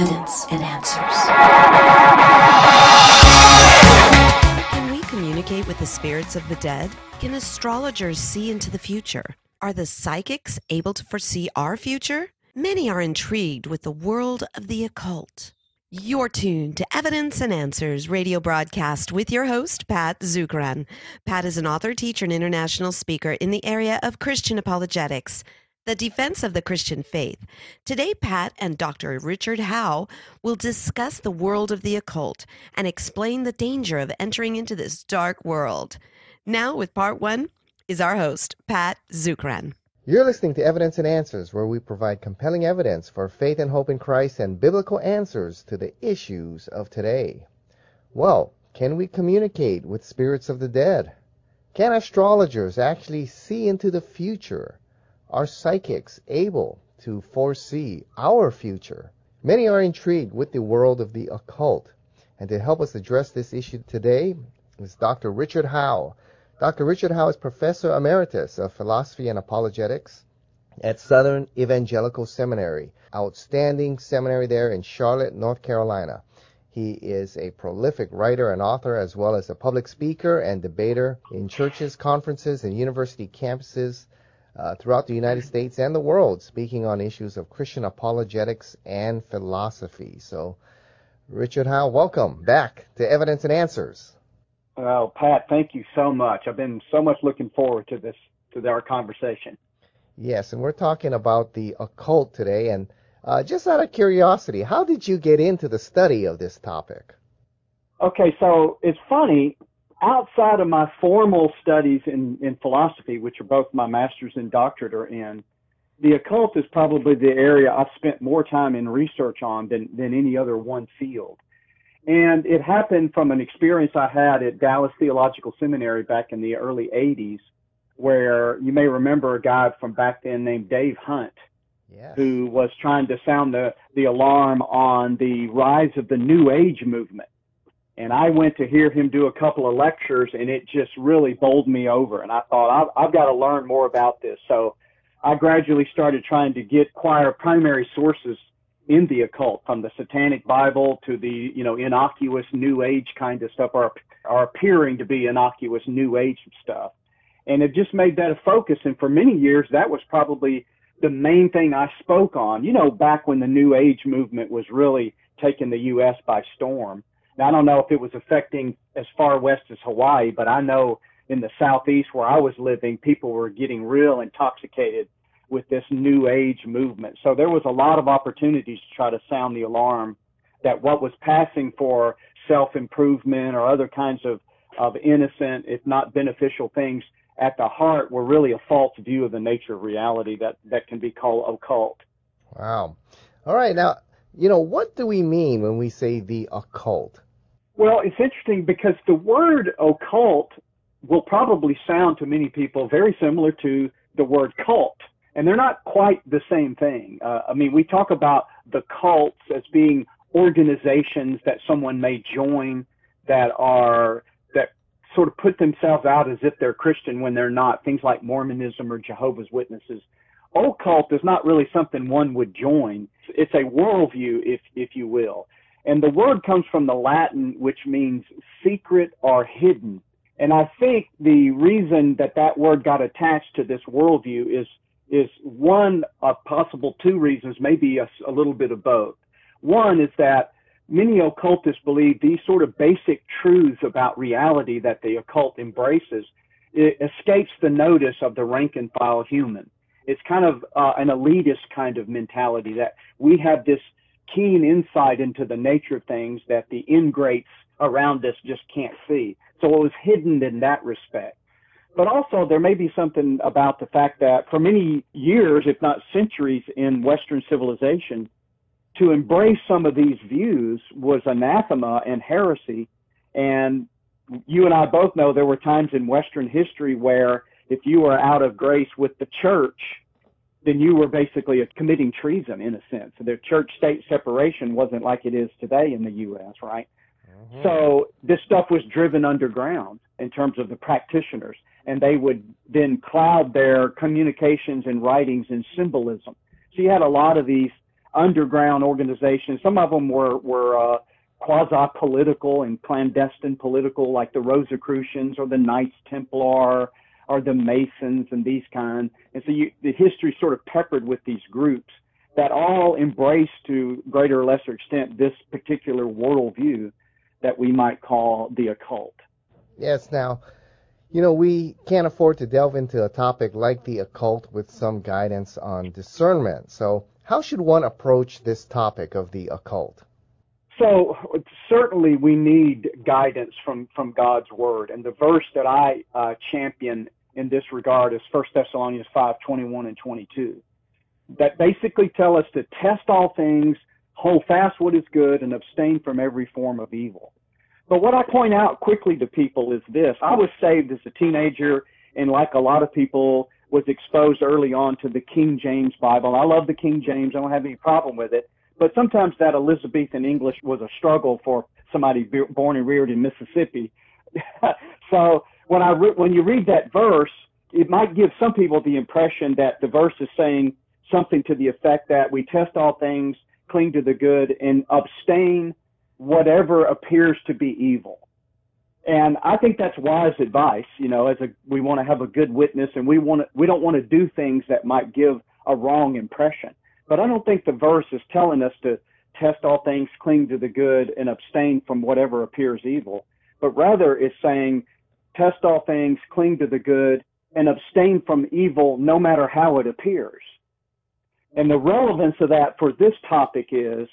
evidence and answers. Can we communicate with the spirits of the dead? Can astrologers see into the future? Are the psychics able to foresee our future? Many are intrigued with the world of the occult. You're tuned to Evidence and Answers radio broadcast with your host, Pat Zukeran. Pat is an author, teacher, and international speaker in the area of Christian apologetics, the defense of the Christian faith. Today, Pat and Dr. Richard Howe will discuss the world of the occult and explain the danger of entering into this dark world. Now, with part one, is our host, Pat Zukeran. You're listening to Evidence and Answers, where we provide compelling evidence for faith and hope in Christ and biblical answers to the issues of today. Well, can we communicate with spirits of the dead? Can astrologers actually see into the future? Are psychics able to foresee our future? Many are intrigued with the world of the occult. And to help us address this issue today is Dr. Richard Howe. Dr. Richard Howe is Professor Emeritus of Philosophy and Apologetics at Southern Evangelical Seminary, outstanding seminary there in Charlotte, North Carolina. He is a prolific writer and author, as well as a public speaker and debater in churches, conferences, and university campuses uh, throughout the United States and the world, speaking on issues of Christian apologetics and philosophy. So, Richard Howe, welcome back to Evidence and Answers. Well, Pat, thank you so much. I've been so much looking forward to this, to our conversation. Yes, and we're talking about the occult today. And uh, just out of curiosity, how did you get into the study of this topic? Okay, so it's funny. Outside of my formal studies in, in philosophy, which are both my master's and doctorate are in, the occult is probably the area I've spent more time in research on than, than any other one field. And it happened from an experience I had at Dallas Theological Seminary back in the early 80s, where you may remember a guy from back then named Dave Hunt, yes. who was trying to sound the, the alarm on the rise of the New Age movement. And I went to hear him do a couple of lectures, and it just really bowled me over. And I thought, I've, I've got to learn more about this. So I gradually started trying to get acquire primary sources in the occult, from the Satanic Bible to the you know innocuous New Age kind of stuff, or are appearing to be innocuous New Age stuff, and it just made that a focus. And for many years, that was probably the main thing I spoke on. You know, back when the New Age movement was really taking the U.S. by storm. Now, I don't know if it was affecting as far west as Hawaii, but I know in the southeast where I was living, people were getting real intoxicated with this new age movement. So there was a lot of opportunities to try to sound the alarm that what was passing for self improvement or other kinds of, of innocent, if not beneficial things at the heart were really a false view of the nature of reality that, that can be called occult. Wow. All right. Now, you know, what do we mean when we say the occult? Well, it's interesting because the word occult will probably sound to many people very similar to the word cult and they're not quite the same thing. Uh, I mean, we talk about the cults as being organizations that someone may join that are that sort of put themselves out as if they're Christian when they're not. Things like Mormonism or Jehovah's Witnesses. Occult is not really something one would join. It's a worldview, if if you will. And the word comes from the Latin, which means secret or hidden. And I think the reason that that word got attached to this worldview is is one of possible two reasons, maybe a, a little bit of both. One is that many occultists believe these sort of basic truths about reality that the occult embraces escapes the notice of the rank and file human. It's kind of uh, an elitist kind of mentality that we have this keen insight into the nature of things that the ingrates around us just can't see. So it was hidden in that respect. But also, there may be something about the fact that for many years, if not centuries, in Western civilization, to embrace some of these views was anathema and heresy. And you and I both know there were times in Western history where if you were out of grace with the church, then you were basically committing treason in a sense. The church state separation wasn't like it is today in the U.S., right? Mm-hmm. So this stuff was driven underground in terms of the practitioners and they would then cloud their communications and writings in symbolism. So you had a lot of these underground organizations. Some of them were were uh, quasi political and clandestine political, like the Rosicrucians or the Knights Templar or the Masons and these kind. And so you, the history sort of peppered with these groups that all embrace to greater or lesser extent this particular worldview that we might call the occult. Yes, now, you know, we can't afford to delve into a topic like the occult with some guidance on discernment. So, how should one approach this topic of the occult? So certainly we need guidance from from God's word, and the verse that I uh, champion in this regard is 1 Thessalonians 5, 21 and 22, that basically tell us to test all things, hold fast what is good, and abstain from every form of evil. But what I point out quickly to people is this: I was saved as a teenager, and like a lot of people, was exposed early on to the King James Bible. I love the King James; I don't have any problem with it but sometimes that Elizabethan English was a struggle for somebody born and reared in Mississippi. so when I re- when you read that verse, it might give some people the impression that the verse is saying something to the effect that we test all things, cling to the good, and abstain whatever appears to be evil. And I think that's wise advice. You know, as a we want to have a good witness, and we want to, we don't want to do things that might give a wrong impression. But I don't think the verse is telling us to test all things, cling to the good, and abstain from whatever appears evil, but rather is saying test all things, cling to the good, and abstain from evil no matter how it appears. And the relevance of that for this topic is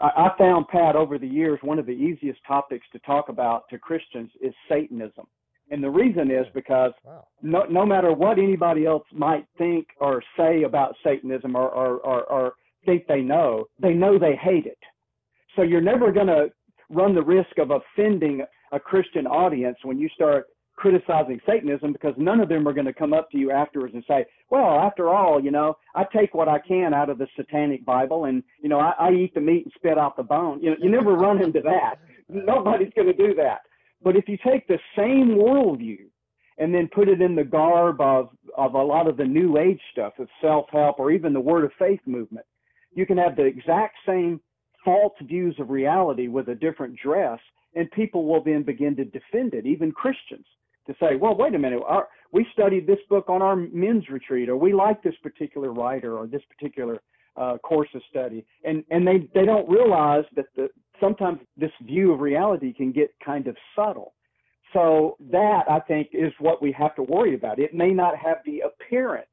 I, I found, Pat, over the years, one of the easiest topics to talk about to Christians is Satanism. And the reason is because wow. no, no matter what anybody else might think or say about Satanism or, or, or, or think they know, they know they hate it. So you're never going to run the risk of offending a Christian audience when you start criticizing Satanism because none of them are going to come up to you afterwards and say, well, after all, you know, I take what I can out of the satanic Bible and, you know, I, I eat the meat and spit out the bone. You know, you never run into that. Nobody's going to do that. But if you take the same worldview and then put it in the garb of, of a lot of the new age stuff of self help or even the word of faith movement, you can have the exact same false views of reality with a different dress, and people will then begin to defend it, even Christians, to say, well, wait a minute, our, we studied this book on our men's retreat, or we like this particular writer, or this particular uh, course of study, and and they they don't realize that the sometimes this view of reality can get kind of subtle. So that I think is what we have to worry about. It may not have the appearance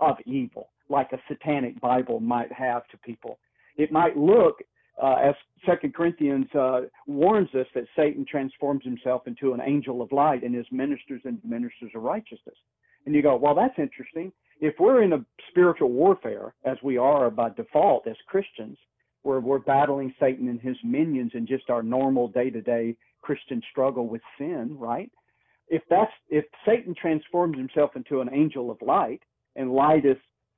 of evil like a satanic Bible might have to people. It might look, uh, as Second Corinthians uh, warns us, that Satan transforms himself into an angel of light and his ministers and ministers of righteousness. And you go, well, that's interesting. If we're in a spiritual warfare, as we are by default as Christians, where we're battling Satan and his minions in just our normal day-to-day Christian struggle with sin, right? If that's if Satan transforms himself into an angel of light, and light is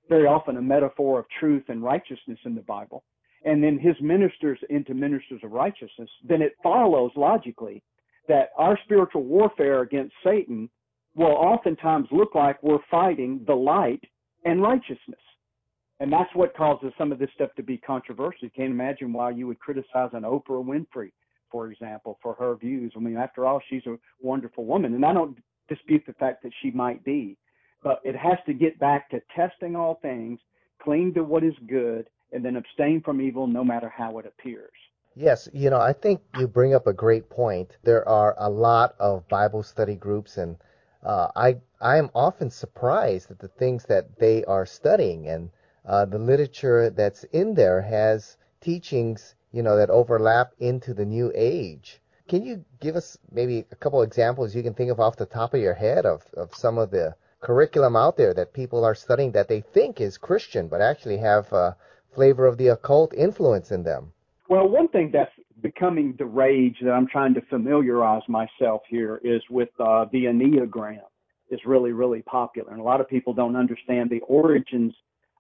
very often a metaphor of truth and righteousness in the Bible, and then his ministers into ministers of righteousness, then it follows logically that our spiritual warfare against Satan will oftentimes look like we're fighting the light and righteousness. And that's what causes some of this stuff to be controversial. You can't imagine why you would criticize an Oprah Winfrey, for example, for her views. I mean, after all, she's a wonderful woman. And I don't dispute the fact that she might be. But it has to get back to testing all things, cling to what is good, and then abstain from evil no matter how it appears. Yes, you know, I think you bring up a great point. There are a lot of Bible study groups, and uh, I I am often surprised at the things that they are studying and uh, the literature that's in there has teachings, you know, that overlap into the new age. Can you give us maybe a couple examples you can think of off the top of your head of, of some of the curriculum out there that people are studying that they think is Christian, but actually have a flavor of the occult influence in them? Well, one thing that's becoming the rage that I'm trying to familiarize myself here is with uh, the Enneagram is really, really popular. And a lot of people don't understand the origins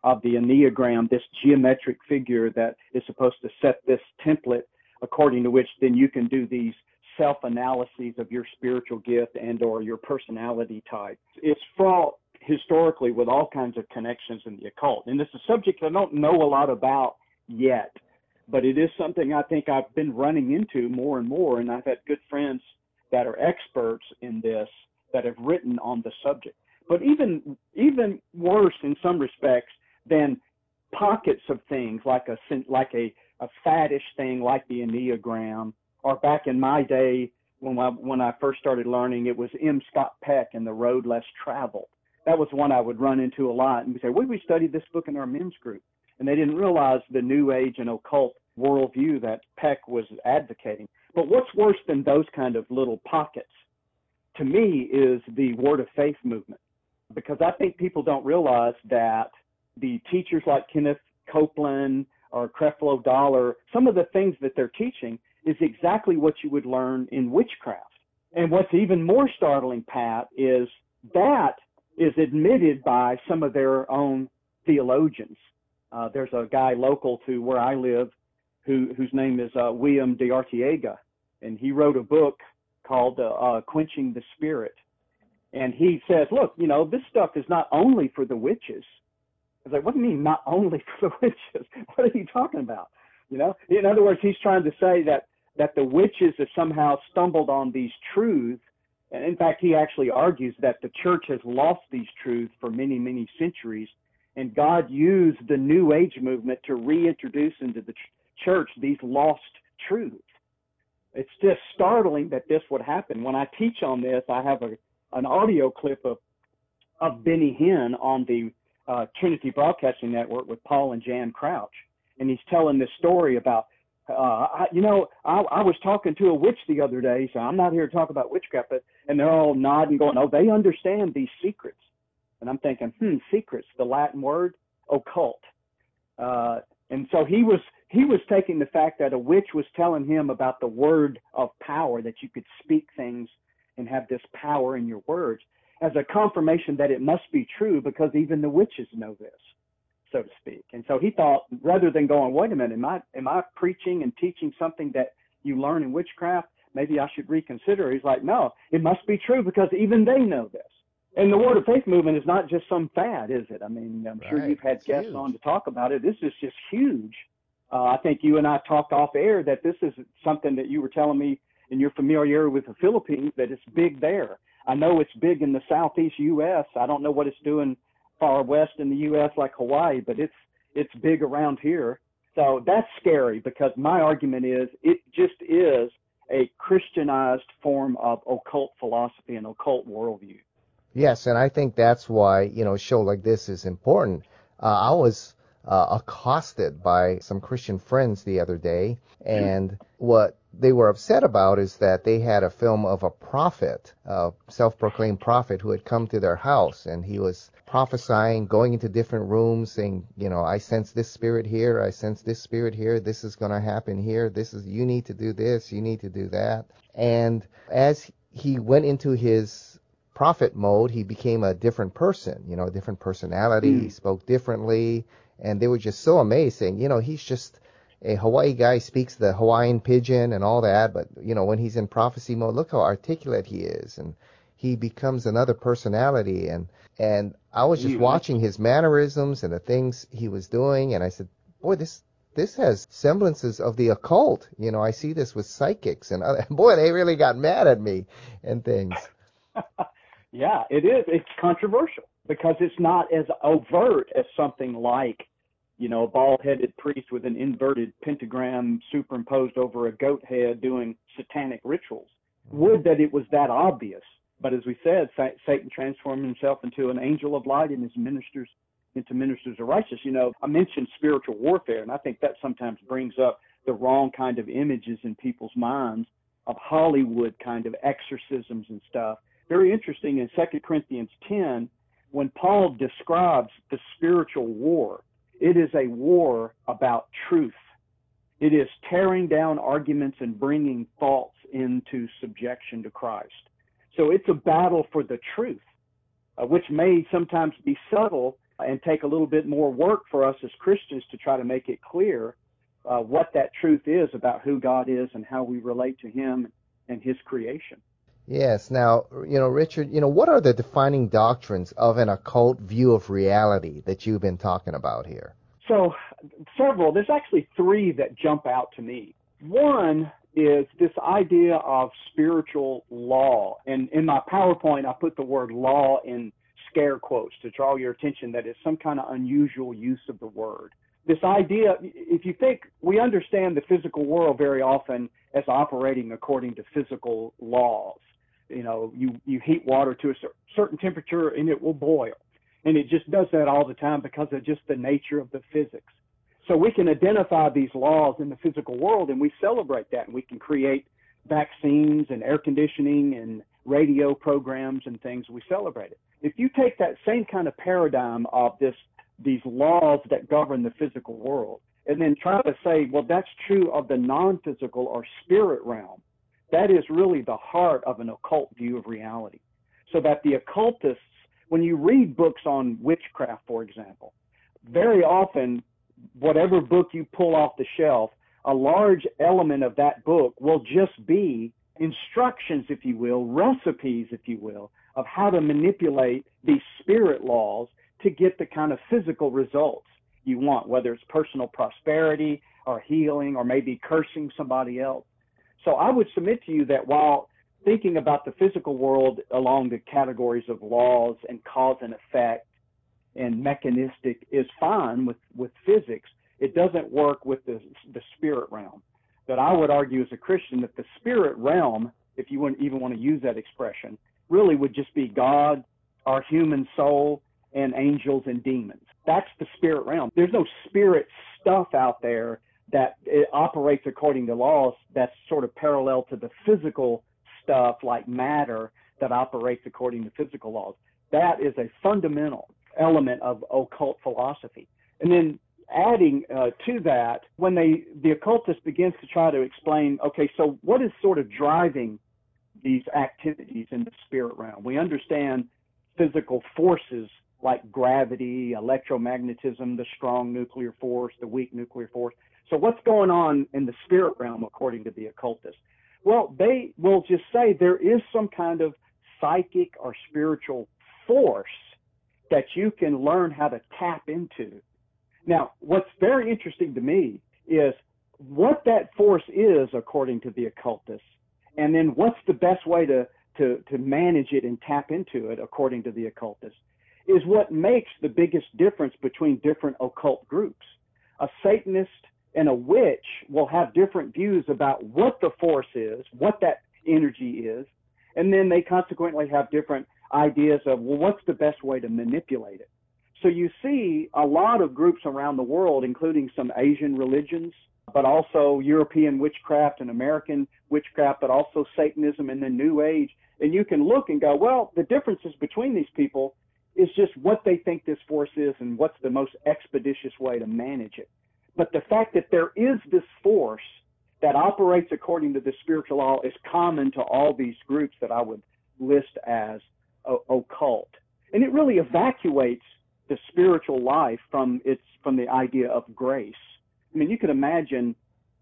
of the Enneagram, this geometric figure that is supposed to set this template according to which then you can do these self-analyses of your spiritual gift and or your personality type. It's fraught historically with all kinds of connections in the occult. And it's a subject I don't know a lot about yet. But it is something I think I've been running into more and more, and I've had good friends that are experts in this that have written on the subject. But even even worse in some respects than pockets of things like a like a, a faddish thing like the enneagram, or back in my day when I when I first started learning, it was M. Scott Peck and the Road Less Traveled. That was one I would run into a lot, and we say, "Would we studied this book in our men's group?" And they didn't realize the New Age and occult worldview that Peck was advocating. But what's worse than those kind of little pockets, to me, is the Word of Faith movement, because I think people don't realize that the teachers like Kenneth Copeland or Creflo Dollar, some of the things that they're teaching is exactly what you would learn in witchcraft. And what's even more startling, Pat, is that is admitted by some of their own theologians. Uh, there's a guy local to where I live who, whose name is uh, William de Arteaga, and he wrote a book called uh, uh, Quenching the Spirit. And he says, look, you know, this stuff is not only for the witches. I was like, what do you mean not only for the witches? What are you talking about? You know, in other words, he's trying to say that that the witches have somehow stumbled on these truths. And in fact, he actually argues that the church has lost these truths for many, many centuries, and God used the New Age movement to reintroduce into the ch- church these lost truths. It's just startling that this would happen. When I teach on this, I have a an audio clip of of Benny Hinn on the uh, Trinity Broadcasting Network with Paul and Jan Crouch, and he's telling this story about uh, I, you know, I, I was talking to a witch the other day, so I'm not here to talk about witchcraft, but, and they're all nodding, going, oh, they understand these secrets. And I'm thinking, hmm, secrets, the Latin word, occult. Uh, and so he was he was taking the fact that a witch was telling him about the word of power, that you could speak things and have this power in your words, as a confirmation that it must be true because even the witches know this so to speak. And so he thought, rather than going, wait a minute, am I am I preaching and teaching something that you learn in witchcraft? Maybe I should reconsider. He's like, no, it must be true because even they know this. And the Word of Faith movement is not just some fad, is it? I mean, I'm right. sure you've had it's guests huge. on to talk about it. This is just huge. Uh, I think you and I talked off air that this is something that you were telling me in your familiarity with the Philippines that it's big there. I know it's big in the southeast U.S. I don't know what it's doing far west in the U.S. like Hawaii, but it's it's big around here. So that's scary because my argument is it just is a Christianized form of occult philosophy and occult worldview. Yes, and I think that's why you know a show like this is important. Uh, I was uh, accosted by some Christian friends the other day, and what they were upset about is that they had a film of a prophet, a self-proclaimed prophet, who had come to their house, and he was prophesying, going into different rooms, saying, you know, I sense this spirit here, I sense this spirit here, this is going to happen here, this is, you need to do this, you need to do that. And as he went into his prophet mode, he became a different person, you know, a different personality, mm. he spoke differently, and they were just so amazed, saying, you know, he's just a Hawaii guy speaks the Hawaiian pidgin and all that, but you know, when he's in prophecy mode, look how articulate he is, and he becomes another personality. And and I was just watching his mannerisms and the things he was doing, and I said, boy, this this has semblances of the occult. You know, I see this with psychics, and other, boy, they really got mad at me and things. yeah, it is. It's controversial because it's not as overt as something like you know, a bald headed priest with an inverted pentagram superimposed over a goat head doing satanic rituals. Mm-hmm. Would that it was that obvious. But as we said, Satan transformed himself into an angel of light and his ministers into ministers of righteousness. You know, I mentioned spiritual warfare, and I think that sometimes brings up the wrong kind of images in people's minds of Hollywood kind of exorcisms and stuff. Very interesting in 2 Corinthians 10, when Paul describes the spiritual war, it is a war about truth. It is tearing down arguments and bringing thoughts into subjection to Christ. So it's a battle for the truth, uh, which may sometimes be subtle and take a little bit more work for us as Christians to try to make it clear uh, what that truth is about who God is and how we relate to Him and His creation. Yes. Now, you know, Richard, you know, what are the defining doctrines of an occult view of reality that you've been talking about here? So, several, there's actually three that jump out to me. One is this idea of spiritual law. And in my PowerPoint, I put the word law in scare quotes to draw your attention that it's some kind of unusual use of the word. This idea, if you think we understand the physical world very often as operating according to physical laws. You know, you, you heat water to a certain temperature and it will boil. And it just does that all the time because of just the nature of the physics. So we can identify these laws in the physical world and we celebrate that and we can create vaccines and air conditioning and radio programs and things. We celebrate it. If you take that same kind of paradigm of this, these laws that govern the physical world and then try to say, well, that's true of the non-physical or spirit realm, that is really the heart of an occult view of reality. So that the occultists, when you read books on witchcraft, for example, very often whatever book you pull off the shelf, a large element of that book will just be instructions, if you will, recipes, if you will, of how to manipulate these spirit laws to get the kind of physical results you want, whether it's personal prosperity or healing or maybe cursing somebody else. So I would submit to you that while thinking about the physical world along the categories of laws and cause and effect and mechanistic is fine with, with physics. It doesn't work with the, the spirit realm. But I would argue as a Christian that the spirit realm, if you wouldn't even want to use that expression, really would just be God, our human soul, and angels and demons. That's the spirit realm. There's no spirit stuff out there that operates according to laws that's sort of parallel to the physical stuff like matter that operates according to physical laws. That is a fundamental element of occult philosophy. And then adding uh, to that, when they the occultist begins to try to explain, okay, so what is sort of driving these activities in the spirit realm? We understand physical forces like gravity, electromagnetism, the strong nuclear force, the weak nuclear force. So what's going on in the spirit realm according to the occultist? Well, they will just say there is some kind of psychic or spiritual force that you can learn how to tap into. Now, what's very interesting to me is what that force is according to the occultists, and then what's the best way to, to, to manage it and tap into it according to the occultists is what makes the biggest difference between different occult groups. A Satanist and a witch will have different views about what the force is, what that energy is, and then they consequently have different ideas of, well, what's the best way to manipulate it? So you see a lot of groups around the world, including some Asian religions, but also European witchcraft and American witchcraft, but also Satanism and the New Age. And you can look and go, well, the differences between these people is just what they think this force is and what's the most expeditious way to manage it. But the fact that there is this force that operates according to the spiritual law is common to all these groups that I would list as occult. And it really evacuates the spiritual life from its from the idea of grace. I mean, you could imagine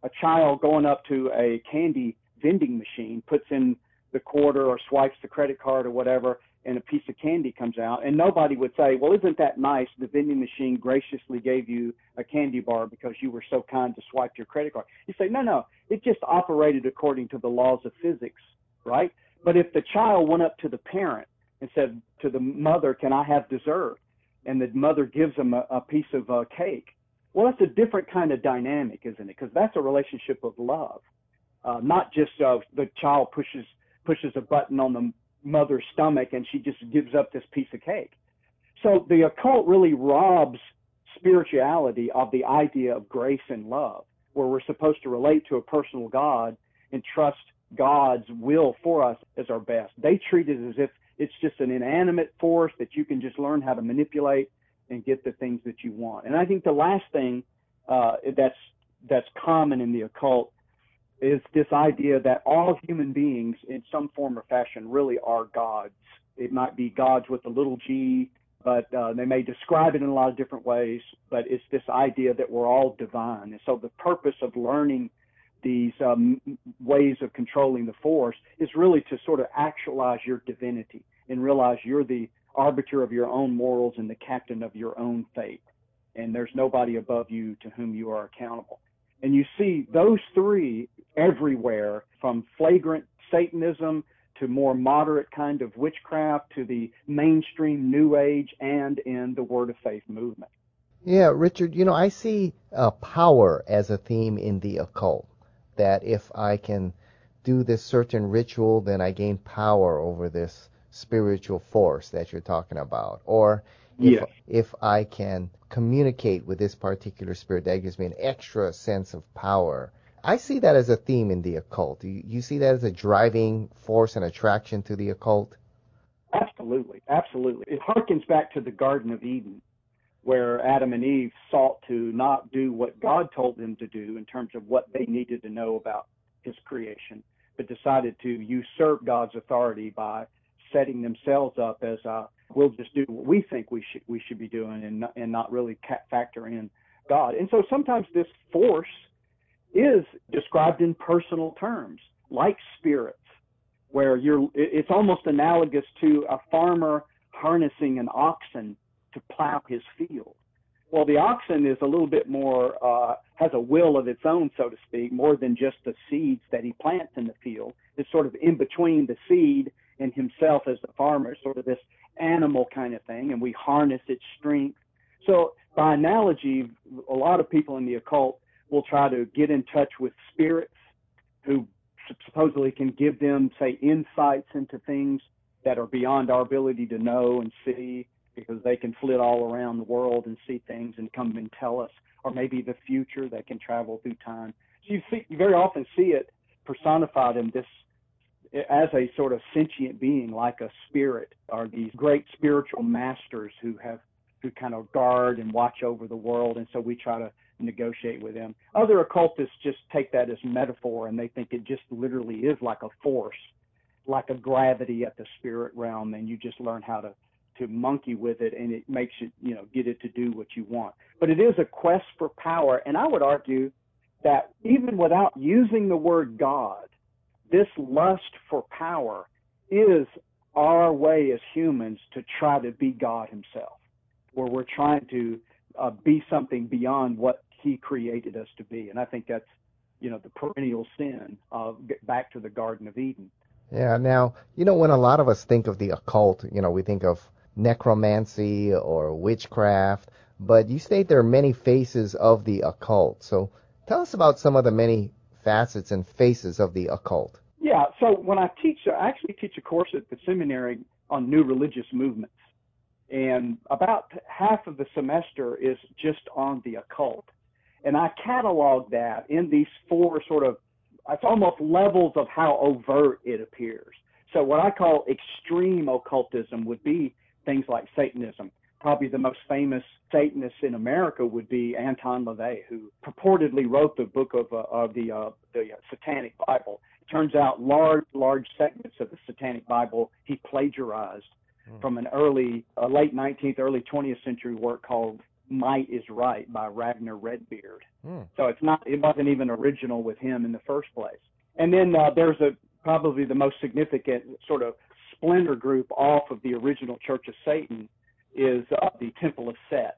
a child going up to a candy vending machine, puts in the quarter or swipes the credit card or whatever, and a piece of candy comes out, and nobody would say, "Well, isn't that nice? The vending machine graciously gave you a candy bar because you were so kind to swipe your credit card." You say, "No, no, it just operated according to the laws of physics, right?" But if the child went up to the parent and said to the mother, Can I have dessert? And the mother gives them a, a piece of uh, cake. Well, that's a different kind of dynamic, isn't it? Because that's a relationship of love, uh, not just uh, the child pushes pushes a button on the mother's stomach and she just gives up this piece of cake. So the occult really robs spirituality of the idea of grace and love, where we're supposed to relate to a personal God and trust God's will for us as our best. They treat it as if it's just an inanimate force that you can just learn how to manipulate and get the things that you want. And I think the last thing uh, that's that's common in the occult is this idea that all human beings, in some form or fashion, really are gods. It might be gods with a little g, but uh, they may describe it in a lot of different ways. But it's this idea that we're all divine. And so the purpose of learning these um, ways of controlling the force is really to sort of actualize your divinity and realize you're the arbiter of your own morals and the captain of your own fate. and there's nobody above you to whom you are accountable. And you see those three everywhere from flagrant Satanism to more moderate kind of witchcraft to the mainstream New Age and in the Word of Faith movement. Yeah, Richard, you know, I see uh, power as a theme in the occult. That if I can do this certain ritual, then I gain power over this spiritual force that you're talking about. Or if, Yes. if I can communicate with this particular spirit, that gives me an extra sense of power. I see that as a theme in the occult. You, you see that as a driving force and attraction to the occult? Absolutely, absolutely. It harkens back to the Garden of Eden, where Adam and Eve sought to not do what God told them to do in terms of what they needed to know about His creation, but decided to usurp God's authority by setting themselves up as uh, we'll just do what we think we should we should be doing and not, and not really factor in God. And so sometimes this force is described in personal terms, like spirits where you're it's almost analogous to a farmer harnessing an oxen to plow his field. Well, the oxen is a little bit more uh, has a will of its own, so to speak, more than just the seeds that he plants in the field. It's sort of in between the seed and himself as the farmer, sort of this animal kind of thing, and we harness its strength. So, by analogy, a lot of people in the occult will try to get in touch with spirits who supposedly can give them, say, insights into things that are beyond our ability to know and see because they can flit all around the world and see things and come and tell us, or maybe the future, they can travel through time. So you see, you very often see it personified in this as a sort of sentient being, like a spirit, or these great spiritual masters who have who kind of guard and watch over the world, and so we try to negotiate with them. Other occultists just take that as metaphor and they think it just literally is like a force, like a gravity at the spirit realm, and you just learn how to to monkey with it and it makes it, you know, get it to do what you want. But it is a quest for power, and I would argue that even without using the word God, this lust for power is our way as humans to try to be God himself, where we're trying to uh, be something beyond what he created us to be. And I think that's, you know, the perennial sin of back to the Garden of Eden. Yeah, now, you know, when a lot of us think of the occult, you know, we think of necromancy or witchcraft, but you state there are many faces of the occult. So tell us about some of the many facets and faces of the occult. Yeah, so when I teach, I actually teach a course at the seminary on new religious movements. And about half of the semester is just on the occult. And I catalog that in these four sort of, it's almost levels of how overt it appears. So what I call extreme occultism would be things like Satanism. Probably the most famous Satanist in America would be Anton LaVey, who purportedly wrote the book of, uh, of the, uh, the Satanic Bible. It turns out large, large segments of the Satanic Bible he plagiarized from an early, uh, late 19th, early 20th century work called Might is Right by Ragnar Redbeard. Hmm. So it's not, it wasn't even original with him in the first place. And then uh, there's a probably the most significant sort of splinter group off of the original Church of Satan is uh, the Temple of Set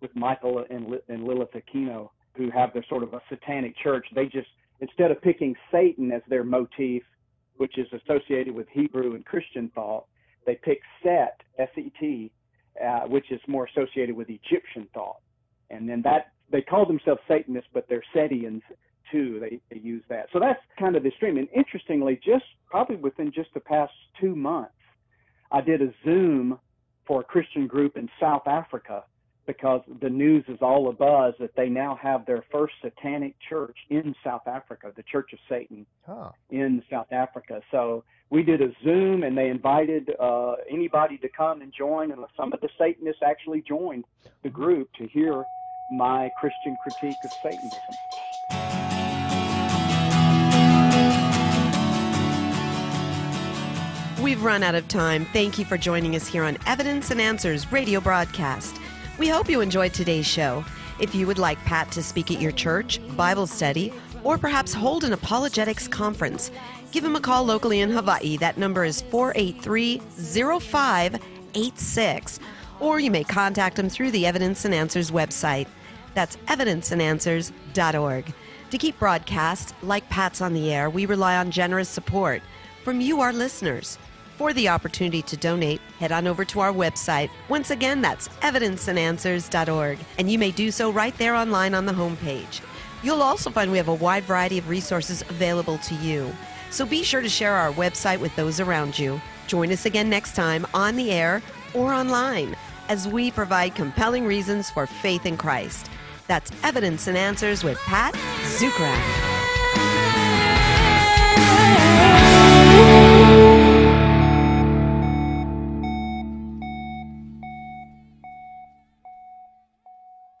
with Michael and, and Lilith Aquino, who have their sort of a satanic church. They just instead of picking Satan as their motif, which is associated with Hebrew and Christian thought, they pick Set, S-E-T, uh, which is more associated with Egyptian thought. And then that they call themselves Satanists, but they're Setians too. They, they use that. So that's kind of the stream. And interestingly, just probably within just the past two months, I did a Zoom for a Christian group in South Africa because the news is all abuzz that they now have their first satanic church in South Africa, the Church of Satan Huh. in South Africa. So we did a Zoom, and they invited uh, anybody to come and join, and some of the Satanists actually joined the group to hear my Christian critique of Satanism. We've run out of time. Thank you for joining us here on Evidence and Answers radio broadcast. We hope you enjoyed today's show. If you would like Pat to speak at your church, Bible study, or perhaps hold an apologetics conference, give him a call locally in Hawaii. That number is 483 0586. or you may contact him through the Evidence and Answers website. That's evidenceandanswers.org. To keep broadcasts like Pat's on the air, we rely on generous support from you, our listeners. For the opportunity to donate, head on over to our website. Once again, that's evidenceandanswers.org, and you may do so right there online on the homepage. You'll also find we have a wide variety of resources available to you. So be sure to share our website with those around you. Join us again next time on the air or online as we provide compelling reasons for faith in Christ. That's Evidence and Answers with Pat Zukeran.